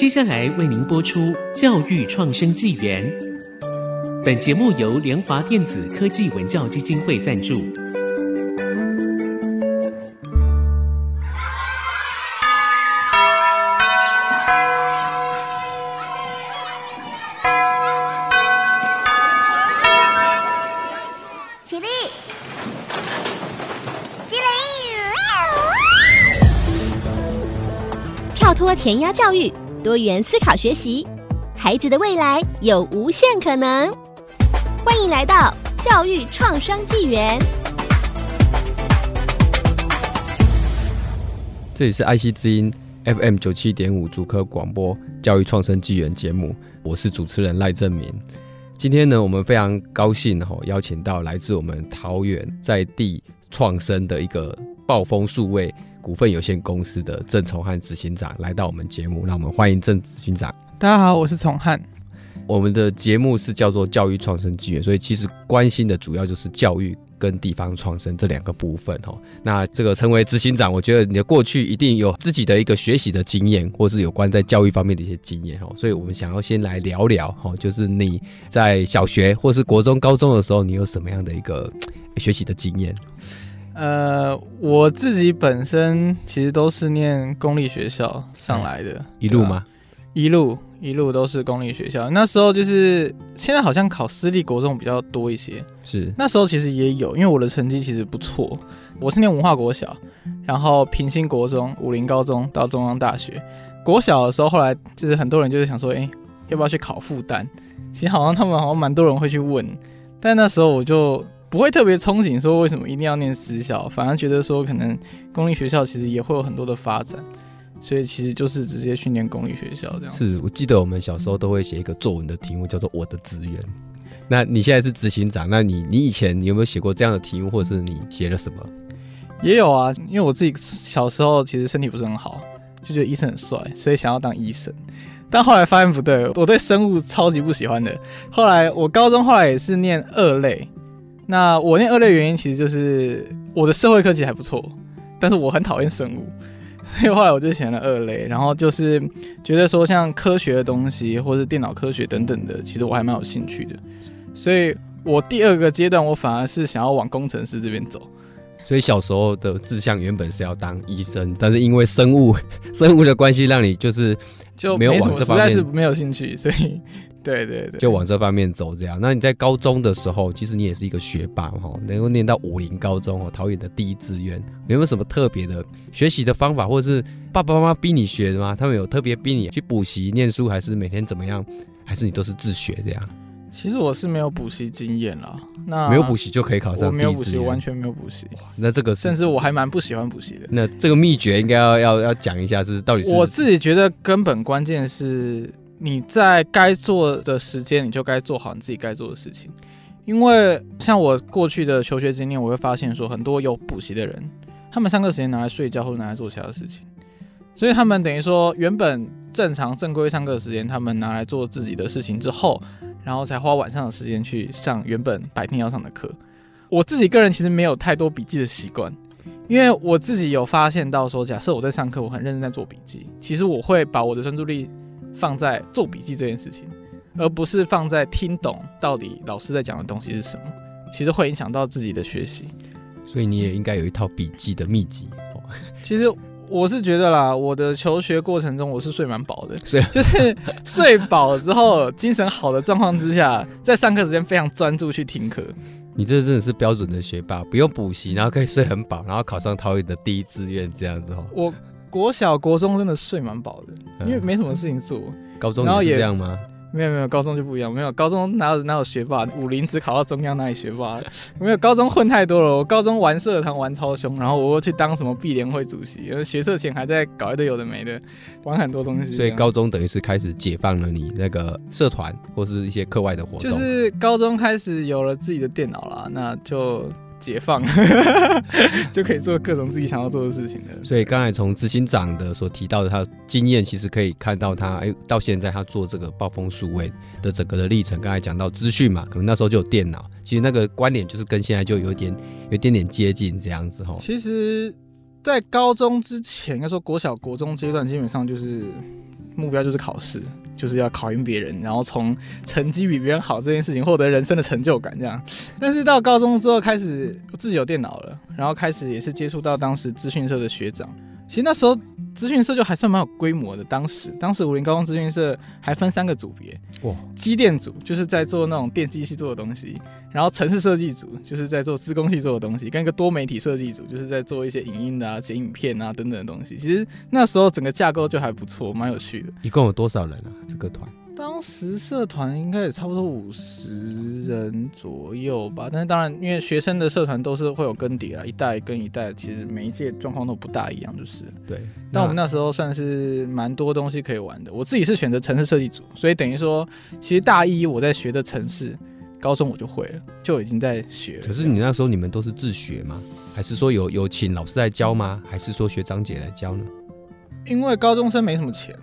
接下来为您播出《教育创生纪元》。本节目由联华电子科技文教基金会赞助。起立！起立！跳脱填鸭教育，多元思考学习，孩子的未来有无限可能。欢迎来到教育创生纪元。这里是爱惜之音 FM 九七点五主科广播教育创生纪元节目，我是主持人赖正民。今天呢，我们非常高兴哈，邀请到来自我们桃园在地创生的一个暴风数位股份有限公司的郑崇汉执行长来到我们节目，让我们欢迎郑执行长。大家好，我是崇汉。我们的节目是叫做教育创生纪元，所以其实关心的主要就是教育跟地方创生这两个部分哦。那这个成为执行长，我觉得你的过去一定有自己的一个学习的经验，或是有关在教育方面的一些经验哦。所以我们想要先来聊聊哦，就是你在小学或是国中、高中的时候，你有什么样的一个学习的经验？呃，我自己本身其实都是念公立学校上来的，嗯、一路吗？一路。一路都是公立学校，那时候就是现在好像考私立国中比较多一些。是那时候其实也有，因为我的成绩其实不错。我是念文化国小，然后平心国中、武林高中到中央大学。国小的时候，后来就是很多人就是想说，哎、欸，要不要去考复旦？其实好像他们好像蛮多人会去问，但那时候我就不会特别憧憬说为什么一定要念私校，反而觉得说可能公立学校其实也会有很多的发展。所以其实就是直接去念公立学校这样。是我记得我们小时候都会写一个作文的题目叫做“我的资源”。那你现在是执行长，那你你以前你有没有写过这样的题目，或者是你写了什么？也有啊，因为我自己小时候其实身体不是很好，就觉得医生很帅，所以想要当医生。但后来发现不对，我对生物超级不喜欢的。后来我高中后来也是念二类。那我念二类原因其实就是我的社会科其实还不错，但是我很讨厌生物。所以后来我就选了二类，然后就是觉得说像科学的东西，或是电脑科学等等的，其实我还蛮有兴趣的。所以我第二个阶段，我反而是想要往工程师这边走。所以小时候的志向原本是要当医生，但是因为生物生物的关系，让你就是就没有往这方面，实在是没有兴趣，所以。对对对，就往这方面走，这样。那你在高中的时候，其实你也是一个学霸哈，能够念到武林高中哦，桃园的第一志愿，有没有什么特别的学习的方法，或者是爸爸妈妈逼你学的吗？他们有特别逼你去补习念书，还是每天怎么样？还是你都是自学这样？其实我是没有补习经验啦，那没有补习就可以考上？我没有补习，完全没有补习。那这个甚至我还蛮不喜欢补习的。那这个秘诀应该要要要讲一下，就是到底是？我自己觉得根本关键是。你在该做的时间，你就该做好你自己该做的事情。因为像我过去的求学经验，我会发现说，很多有补习的人，他们上课时间拿来睡觉或者拿来做其他的事情，所以他们等于说，原本正常正规上课时间，他们拿来做自己的事情之后，然后才花晚上的时间去上原本白天要上的课。我自己个人其实没有太多笔记的习惯，因为我自己有发现到说，假设我在上课，我很认真在做笔记，其实我会把我的专注力。放在做笔记这件事情，而不是放在听懂到底老师在讲的东西是什么，其实会影响到自己的学习。所以你也应该有一套笔记的秘籍。其实我是觉得啦，我的求学过程中我是睡蛮饱的，是就是睡饱了之后，精神好的状况之下，在上课时间非常专注去听课。你这真的是标准的学霸，不用补习，然后可以睡很饱，然后考上桃园的第一志愿这样子哦。我。国小、国中真的睡蛮饱的，因为没什么事情做。嗯、高中也是这样吗？没有没有，高中就不一样。没有高中哪有哪有学霸？武林只考到中央，哪里学霸了？没有高中混太多了。我高中玩社团玩超凶，然后我又去当什么毕联会主席，学社前还在搞一堆有的没的，玩很多东西。所以高中等于是开始解放了你那个社团或是一些课外的活动。就是高中开始有了自己的电脑啦，那就。解放 就可以做各种自己想要做的事情了。所以刚才从执行长的所提到的他的经验，其实可以看到他哎，到现在他做这个暴风数位的整个的历程。刚才讲到资讯嘛，可能那时候就有电脑，其实那个观点就是跟现在就有点有一点点接近这样子哈。其实在高中之前，应该说国小、国中阶段，基本上就是目标就是考试，就是要考赢别人，然后从成绩比别人好这件事情获得人生的成就感这样。但是到高中之后，开始自己有电脑了，然后开始也是接触到当时资讯社的学长。其实那时候资讯社就还算蛮有规模的。当时，当时武林高中资讯社还分三个组别，哇，机电组就是在做那种电机系做的东西，然后城市设计组就是在做资工系做的东西，跟一个多媒体设计组就是在做一些影音的啊、剪影片啊等等的东西。其实那时候整个架构就还不错，蛮有趣的。一共有多少人啊？这个团？当时社团应该也差不多五十人左右吧，但是当然，因为学生的社团都是会有更迭啦，一代跟一代其实每一届状况都不大一样，就是对。但我们那时候算是蛮多东西可以玩的。我自己是选择城市设计组，所以等于说，其实大一我在学的城市，高中我就会了，就已经在学了。可是你那时候你们都是自学吗？还是说有有请老师来教吗？还是说学长姐来教呢？因为高中生没什么钱。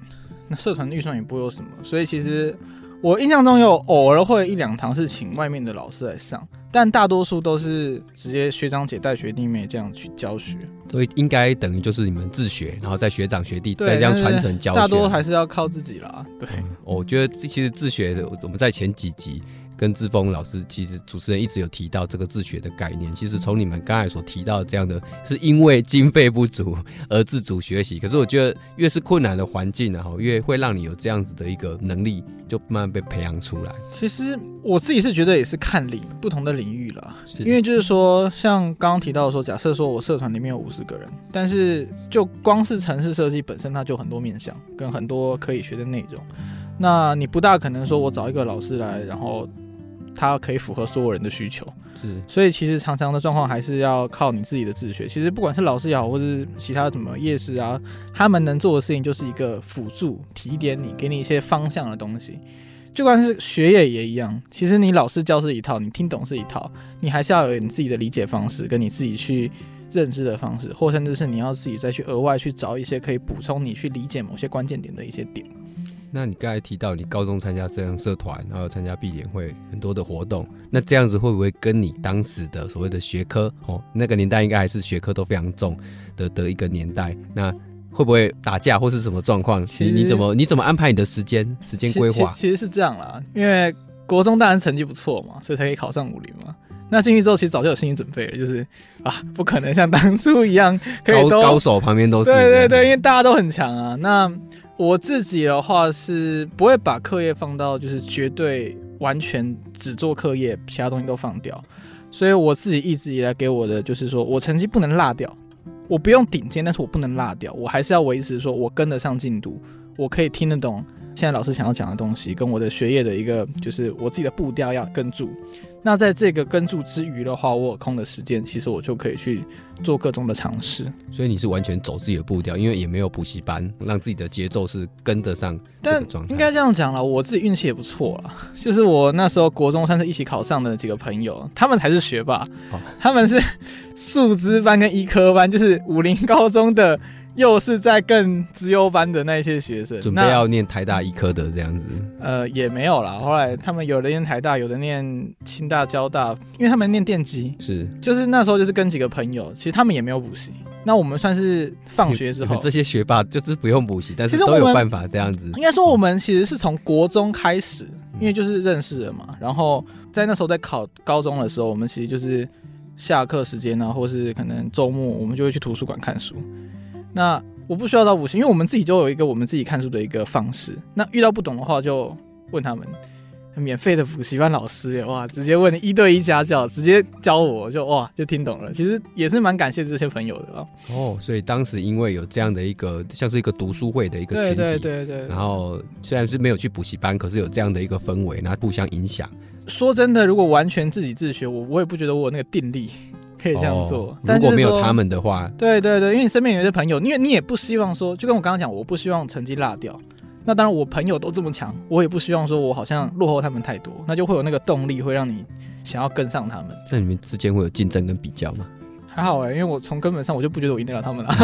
那社团预算也不会有什么，所以其实我印象中有偶尔会一两堂是请外面的老师来上，但大多数都是直接学长姐带学弟妹这样去教学。所以应该等于就是你们自学，然后在学长学弟再这样传承教学。大多还是要靠自己啦。对，嗯，我觉得其实自学的，我们在前几集。跟志峰老师，其实主持人一直有提到这个自学的概念。其实从你们刚才所提到的这样的，是因为经费不足而自主学习。可是我觉得，越是困难的环境然后，越会让你有这样子的一个能力，就慢慢被培养出来。其实我自己是觉得也是看领不同的领域了，因为就是说，像刚刚提到的说，假设说我社团里面有五十个人，但是就光是城市设计本身，它就很多面向跟很多可以学的内容。那你不大可能说我找一个老师来，然后。它可以符合所有人的需求，是，所以其实常常的状况还是要靠你自己的自学。其实不管是老师也好，或者是其他什么夜市啊，他们能做的事情就是一个辅助，提点你，给你一些方向的东西。就算是学业也一样，其实你老师教是一套，你听懂是一套，你还是要有你自己的理解方式，跟你自己去认知的方式，或甚至是你要自己再去额外去找一些可以补充你去理解某些关键点的一些点。那你刚才提到你高中参加这样社团，然后参加毕联会很多的活动，那这样子会不会跟你当时的所谓的学科哦，那个年代应该还是学科都非常重的的一个年代，那会不会打架或是什么状况？你你怎么你怎么安排你的时间时间规划？其实是这样啦，因为国中当然成绩不错嘛，所以才可以考上武林嘛。那进去之后其实早就有心理准备了，就是啊，不可能像当初一样可以高高手旁边都是。对对对，因为大家都很强啊。那我自己的话是不会把课业放到就是绝对完全只做课业，其他东西都放掉。所以我自己一直以来给我的就是说我成绩不能落掉，我不用顶尖，但是我不能落掉，我还是要维持说我跟得上进度，我可以听得懂现在老师想要讲的东西，跟我的学业的一个就是我自己的步调要跟住。那在这个跟住之余的话，我有空的时间，其实我就可以去做各种的尝试。所以你是完全走自己的步调，因为也没有补习班，让自己的节奏是跟得上。但应该这样讲了，我自己运气也不错了，就是我那时候国中算是一起考上的几个朋友，他们才是学霸，哦、他们是 数资班跟医科班，就是武林高中的。又是在更资优班的那些学生，准备要念台大医科的这样子。呃，也没有啦。后来他们有的念台大，有的念清大、交大，因为他们念电机。是，就是那时候就是跟几个朋友，其实他们也没有补习。那我们算是放学之后，这些学霸就是不用补习，但是都有办法这样子。应该说我们其实是从国中开始，因为就是认识了嘛。然后在那时候在考高中的时候，我们其实就是下课时间呢，或是可能周末，我们就会去图书馆看书。那我不需要到五星，因为我们自己就有一个我们自己看书的一个方式。那遇到不懂的话，就问他们，免费的补习班老师，哇，直接问一对一家教，直接教我就哇就听懂了。其实也是蛮感谢这些朋友的哦。哦，所以当时因为有这样的一个像是一个读书会的一个群体，对对对对。然后虽然是没有去补习班，可是有这样的一个氛围，然后互相影响。说真的，如果完全自己自学，我我也不觉得我有那个定力。可以这样做，哦，如果没有他们的话，对对对，因为你身边有一些朋友，因为你也不希望说，就跟我刚刚讲，我不希望成绩落掉。那当然，我朋友都这么强，我也不希望说我好像落后他们太多，那就会有那个动力，会让你想要跟上他们。那你们之间会有竞争跟比较吗？还好哎，因为我从根本上我就不觉得我赢得了他们了。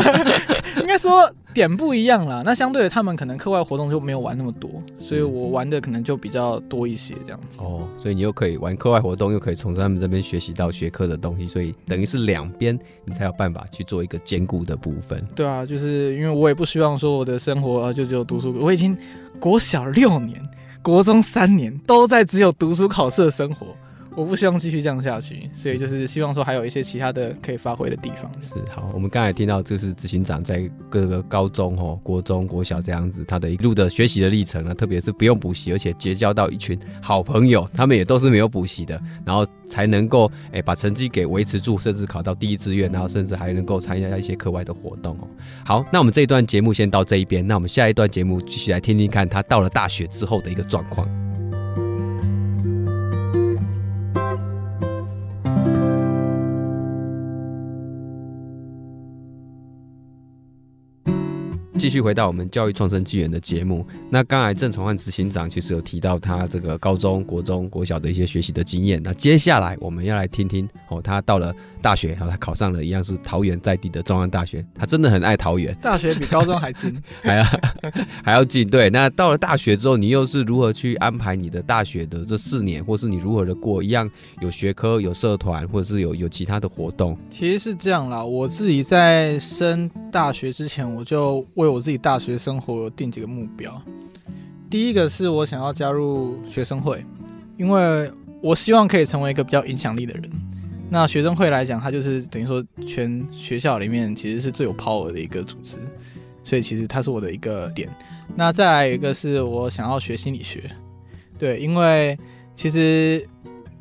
应该说点不一样啦。那相对的，他们可能课外活动就没有玩那么多，所以我玩的可能就比较多一些这样子。哦，所以你又可以玩课外活动，又可以从他们这边学习到学科的东西，所以等于是两边你才有办法去做一个兼顾的部分。对啊，就是因为我也不希望说我的生活就只有读书，我已经国小六年、国中三年都在只有读书考试的生活。我不希望继续这样下去，所以就是希望说还有一些其他的可以发挥的地方。是好，我们刚才听到就是执行长在各个高中、哦、国中、国小这样子他的一路的学习的历程啊，特别是不用补习，而且结交到一群好朋友，他们也都是没有补习的，然后才能够哎把成绩给维持住，甚至考到第一志愿，然后甚至还能够参加一些课外的活动哦。好，那我们这一段节目先到这一边，那我们下一段节目继续来听听看他到了大学之后的一个状况。继续回到我们教育创生纪元的节目，那刚才郑崇汉执行长其实有提到他这个高中国中国小的一些学习的经验，那接下来我们要来听听哦，他到了大学，然后他考上了一样是桃园在地的中央大学，他真的很爱桃园，大学比高中还近，还要 还要近。对，那到了大学之后，你又是如何去安排你的大学的这四年，或是你如何的过？一样有学科、有社团，或者是有有其他的活动？其实是这样啦，我自己在升大学之前，我就为我自己大学生活定几个目标。第一个是我想要加入学生会，因为我希望可以成为一个比较影响力的人。那学生会来讲，它就是等于说全学校里面其实是最有 power 的一个组织，所以其实它是我的一个点。那再来一个是我想要学心理学，对，因为其实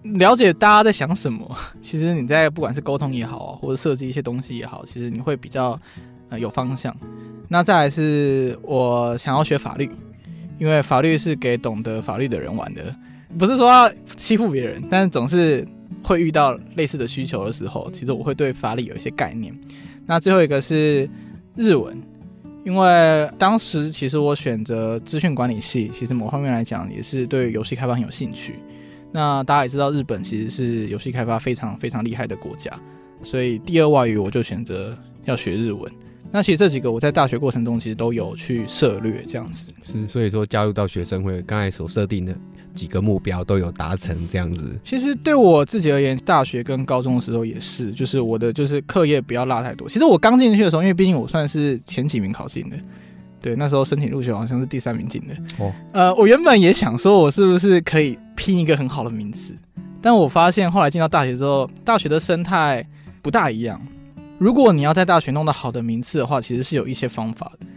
了解大家在想什么，其实你在不管是沟通也好，或者设计一些东西也好，其实你会比较呃有方向。那再来是我想要学法律，因为法律是给懂得法律的人玩的，不是说要欺负别人，但总是。会遇到类似的需求的时候，其实我会对法理有一些概念。那最后一个是日文，因为当时其实我选择资讯管理系，其实某方面来讲也是对游戏开发很有兴趣。那大家也知道，日本其实是游戏开发非常非常厉害的国家，所以第二外语我就选择要学日文。那其实这几个我在大学过程中其实都有去涉略，这样子。是，所以说加入到学生会，刚才所设定的。几个目标都有达成，这样子。其实对我自己而言，大学跟高中的时候也是，就是我的就是课业不要落太多。其实我刚进去的时候，因为毕竟我算是前几名考进的，对，那时候申请入学好像是第三名进的。哦，呃，我原本也想说，我是不是可以拼一个很好的名次？但我发现后来进到大学之后，大学的生态不大一样。如果你要在大学弄到好的名次的话，其实是有一些方法的，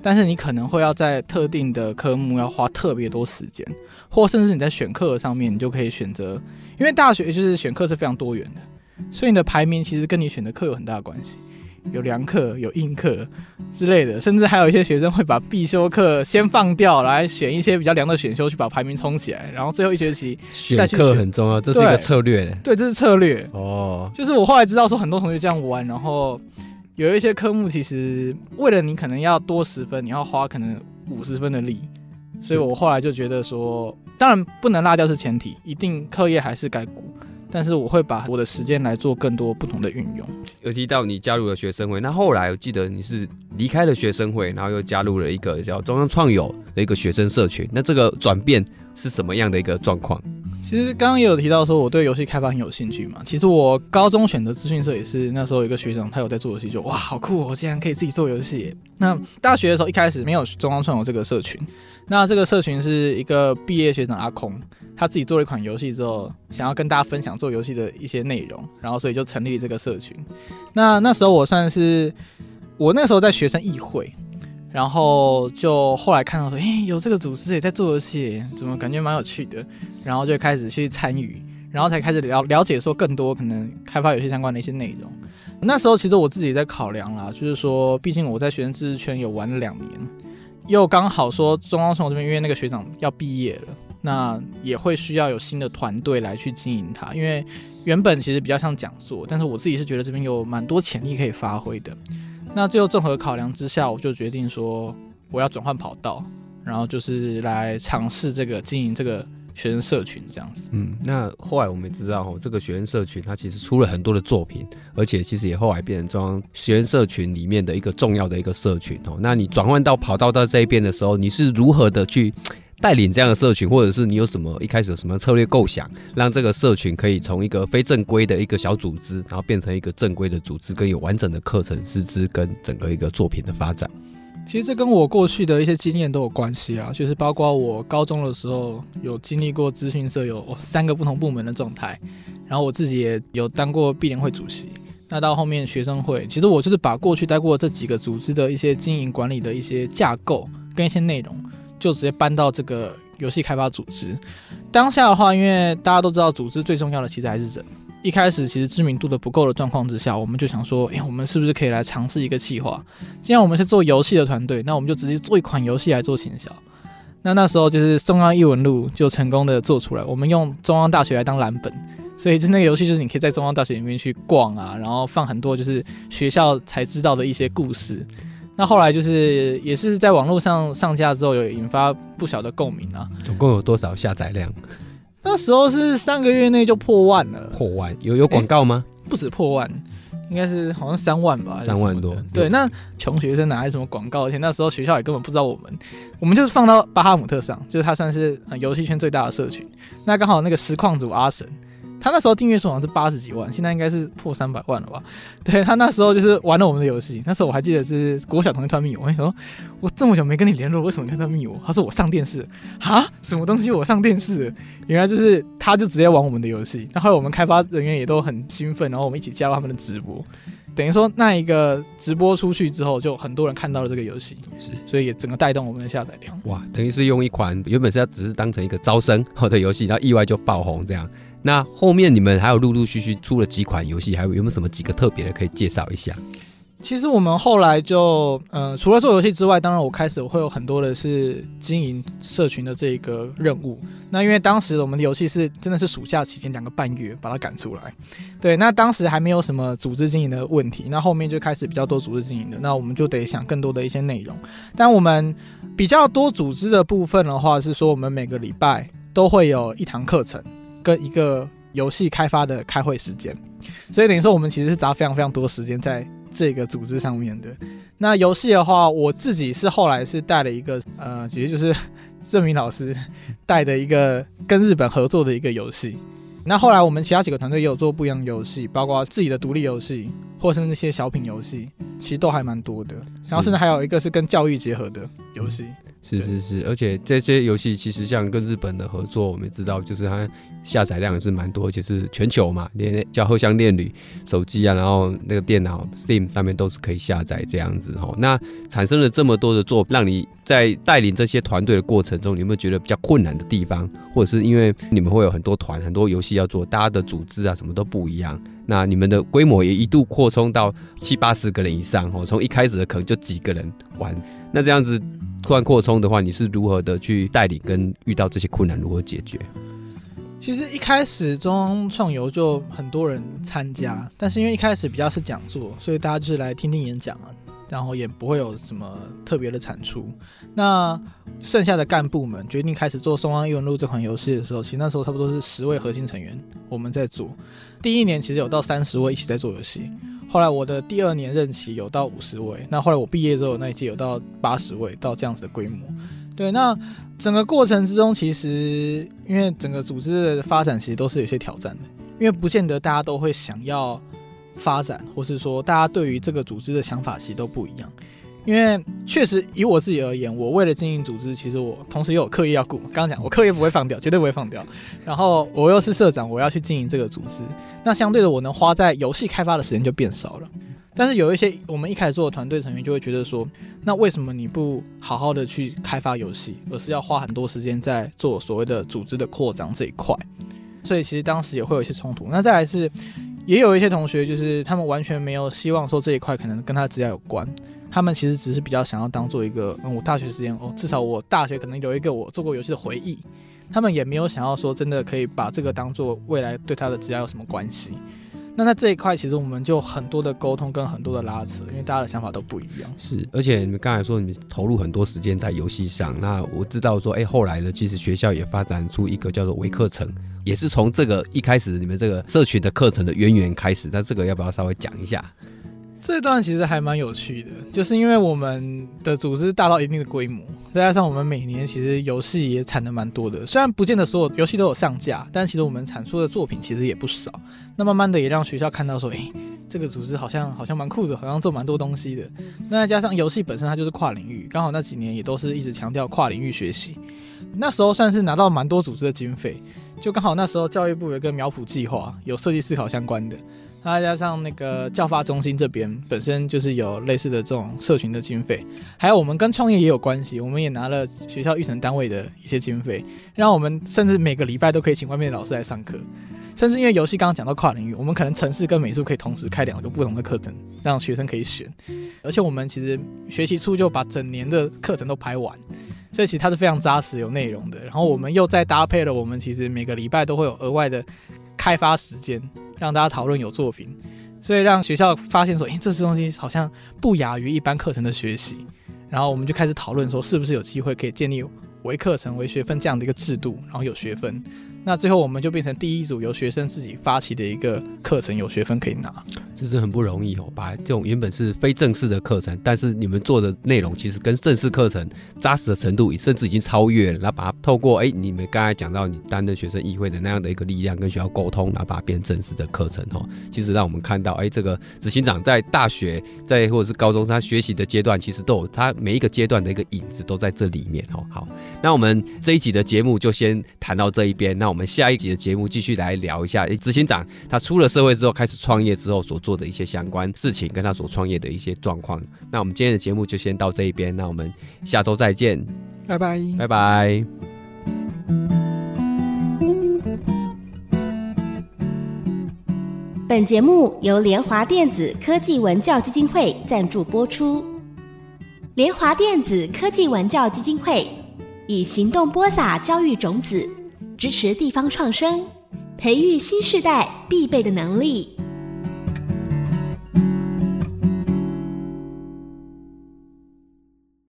但是你可能会要在特定的科目要花特别多时间。或甚至你在选课上面，你就可以选择，因为大学就是选课是非常多元的，所以你的排名其实跟你选的课有很大的关系，有良课、有硬课之类的，甚至还有一些学生会把必修课先放掉，来选一些比较凉的选修去把排名冲起来，然后最后一学期选。选课很重要，这是一个策略。对，对，这是策略。哦，就是我后来知道说很多同学这样玩，然后有一些科目其实为了你可能要多十分，你要花可能五十分的力。所以我后来就觉得说，当然不能落掉是前提，一定课业还是该顾，但是我会把我的时间来做更多不同的运用。有提到你加入了学生会，那后来我记得你是离开了学生会，然后又加入了一个叫中央创友的一个学生社群，那这个转变是什么样的一个状况？其实刚刚也有提到说我对游戏开发很有兴趣嘛。其实我高中选择资讯社也是那时候有个学长他有在做游戏，就哇好酷哦，我竟然可以自己做游戏。那大学的时候一开始没有中央创有这个社群。那这个社群是一个毕业学长阿空，他自己做了一款游戏之后，想要跟大家分享做游戏的一些内容，然后所以就成立这个社群。那那时候我算是我那时候在学生议会，然后就后来看到说，诶，有这个组织也在做游戏，怎么感觉蛮有趣的，然后就开始去参与，然后才开始了了解说更多可能开发游戏相关的一些内容。那时候其实我自己在考量啦，就是说，毕竟我在学生自治圈有玩了两年。又刚好说中央从这边，因为那个学长要毕业了，那也会需要有新的团队来去经营它。因为原本其实比较像讲座，但是我自己是觉得这边有蛮多潜力可以发挥的。那最后综合考量之下，我就决定说我要转换跑道，然后就是来尝试这个经营这个学生社群这样子。嗯，那后来我们也知道哦，这个学生社群它其实出了很多的作品，而且其实也后来变成中央学生社群里面的一个重要的一个社群哦。那你转换到跑道到这一边的时候，你是如何的去带领这样的社群，或者是你有什么一开始有什么策略构想，让这个社群可以从一个非正规的一个小组织，然后变成一个正规的组织，跟有完整的课程师资跟整个一个作品的发展？其实这跟我过去的一些经验都有关系啊，就是包括我高中的时候有经历过资讯社有三个不同部门的状态，然后我自己也有当过毕联会主席。那到后面学生会，其实我就是把过去待过这几个组织的一些经营管理的一些架构跟一些内容，就直接搬到这个游戏开发组织。当下的话，因为大家都知道，组织最重要的其实还是人。一开始其实知名度的不够的状况之下，我们就想说，哎，我们是不是可以来尝试一个企划？既然我们是做游戏的团队，那我们就直接做一款游戏来做行销。那那时候就是中央异闻录就成功的做出来，我们用中央大学来当蓝本，所以就那个游戏就是你可以在中央大学里面去逛啊，然后放很多就是学校才知道的一些故事。那后来就是也是在网络上上架之后，有引发不小的共鸣啊。总共有多少下载量？那时候是三个月内就破万了，破万有有广告吗？不止破万，应该是好像三万吧，三万多。对，那穷学生哪来什么广告？而且那时候学校也根本不知道我们，我们就是放到巴哈姆特上，就是它算是游戏圈最大的社群。那刚好那个实况组阿神。他那时候订阅数好像是八十几万，现在应该是破三百万了吧？对，他那时候就是玩了我们的游戏，那时候我还记得是国小同学突然密我，我说我这么久没跟你联络，为什么你突然密我？他说我上电视 啊，什么东西我上电视？原来就是他就直接玩我们的游戏。那后来我们开发人员也都很兴奋，然后我们一起加入他们的直播，等于说那一个直播出去之后，就很多人看到了这个游戏，是，所以也整个带动我们的下载量。哇，等于是用一款原本是要只是当成一个招生好的游戏，然后意外就爆红这样。那后面你们还有陆陆续续出了几款游戏，还有有没有什么几个特别的可以介绍一下？其实我们后来就呃，除了做游戏之外，当然我开始我会有很多的是经营社群的这个任务。那因为当时我们的游戏是真的是暑假期间两个半月把它赶出来，对，那当时还没有什么组织经营的问题。那后面就开始比较多组织经营的，那我们就得想更多的一些内容。但我们比较多组织的部分的话，是说我们每个礼拜都会有一堂课程。跟一个游戏开发的开会时间，所以等于说我们其实是砸非常非常多时间在这个组织上面的。那游戏的话，我自己是后来是带了一个呃，其实就是郑明老师带的一个跟日本合作的一个游戏。那后来我们其他几个团队也有做不一样的游戏，包括自己的独立游戏，或是那些小品游戏，其实都还蛮多的。然后甚至还有一个是跟教育结合的游戏。是是是，而且这些游戏其实像跟日本的合作，我们也知道，就是它下载量也是蛮多，而且是全球嘛，连叫后巷恋旅手机啊，然后那个电脑 Steam 上面都是可以下载这样子哈。那产生了这么多的作，让你在带领这些团队的过程中，你有没有觉得比较困难的地方？或者是因为你们会有很多团、很多游戏要做，大家的组织啊什么都不一样，那你们的规模也一度扩充到七八十个人以上哦，从一开始的可能就几个人玩，那这样子。突然扩充的话，你是如何的去带领？跟遇到这些困难如何解决？其实一开始中央创游就很多人参加，但是因为一开始比较是讲座，所以大家就是来听听演讲啊，然后也不会有什么特别的产出。那剩下的干部们决定开始做《中央异闻录》这款游戏的时候，其实那时候差不多是十位核心成员我们在做。第一年其实有到三十位一起在做游戏。后来我的第二年任期有到五十位，那后来我毕业之后那一届有到八十位，到这样子的规模。对，那整个过程之中，其实因为整个组织的发展其实都是有些挑战的，因为不见得大家都会想要发展，或是说大家对于这个组织的想法其实都不一样。因为确实以我自己而言，我为了经营组织，其实我同时又有课业要顾。刚刚讲我课业不会放掉，绝对不会放掉。然后我又是社长，我要去经营这个组织。那相对的，我能花在游戏开发的时间就变少了。但是有一些我们一开始做的团队成员就会觉得说，那为什么你不好好的去开发游戏，而是要花很多时间在做所谓的组织的扩张这一块？所以其实当时也会有一些冲突。那再来是，也有一些同学就是他们完全没有希望说这一块可能跟他职业有关。他们其实只是比较想要当做一个，嗯，我大学时间哦，至少我大学可能有一个我做过游戏的回忆。他们也没有想要说真的可以把这个当做未来对他的职业有什么关系。那在这一块，其实我们就很多的沟通跟很多的拉扯，因为大家的想法都不一样。是，而且你们刚才说你们投入很多时间在游戏上，那我知道说，哎、后来呢，其实学校也发展出一个叫做微课程，也是从这个一开始你们这个社群的课程的渊源开始。那这个要不要稍微讲一下？这段其实还蛮有趣的，就是因为我们的组织大到一定的规模，再加上我们每年其实游戏也产的蛮多的。虽然不见得所有游戏都有上架，但其实我们产出的作品其实也不少。那慢慢的也让学校看到说，诶，这个组织好像好像蛮酷的，好像做蛮多东西的。那再加上游戏本身它就是跨领域，刚好那几年也都是一直强调跨领域学习。那时候算是拿到蛮多组织的经费，就刚好那时候教育部有一个苗圃计划，有设计思考相关的。再加上那个教发中心这边本身就是有类似的这种社群的经费，还有我们跟创业也有关系，我们也拿了学校育成单位的一些经费，让我们甚至每个礼拜都可以请外面的老师来上课，甚至因为游戏刚刚讲到跨领域，我们可能程式跟美术可以同时开两个不同的课程，让学生可以选，而且我们其实学习初就把整年的课程都排完，所以其实它是非常扎实有内容的。然后我们又再搭配了我们其实每个礼拜都会有额外的开发时间。让大家讨论有作品，所以让学校发现说，诶，这些东西好像不亚于一般课程的学习，然后我们就开始讨论说，是不是有机会可以建立为课程、为学分这样的一个制度，然后有学分。那最后我们就变成第一组由学生自己发起的一个课程，有学分可以拿，这是很不容易哦。把这种原本是非正式的课程，但是你们做的内容其实跟正式课程扎实的程度，甚至已经超越了。然后把它透过哎，你们刚才讲到你担任学生议会的那样的一个力量，跟学校沟通，然后把它变正式的课程哦。其实让我们看到，哎，这个执行长在大学在或者是高中他学习的阶段，其实都有他每一个阶段的一个影子都在这里面哦。好，那我们这一集的节目就先谈到这一边，那我们下一集的节目继续来聊一下，哎，执行长他出了社会之后开始创业之后所做的一些相关事情，跟他所创业的一些状况。那我们今天的节目就先到这一边，那我们下周再见，拜拜，拜拜。本节目由联华电子科技文教基金会赞助播出。联华电子科技文教基金会以行动播撒教育种子。支持地方创生，培育新世代必备的能力。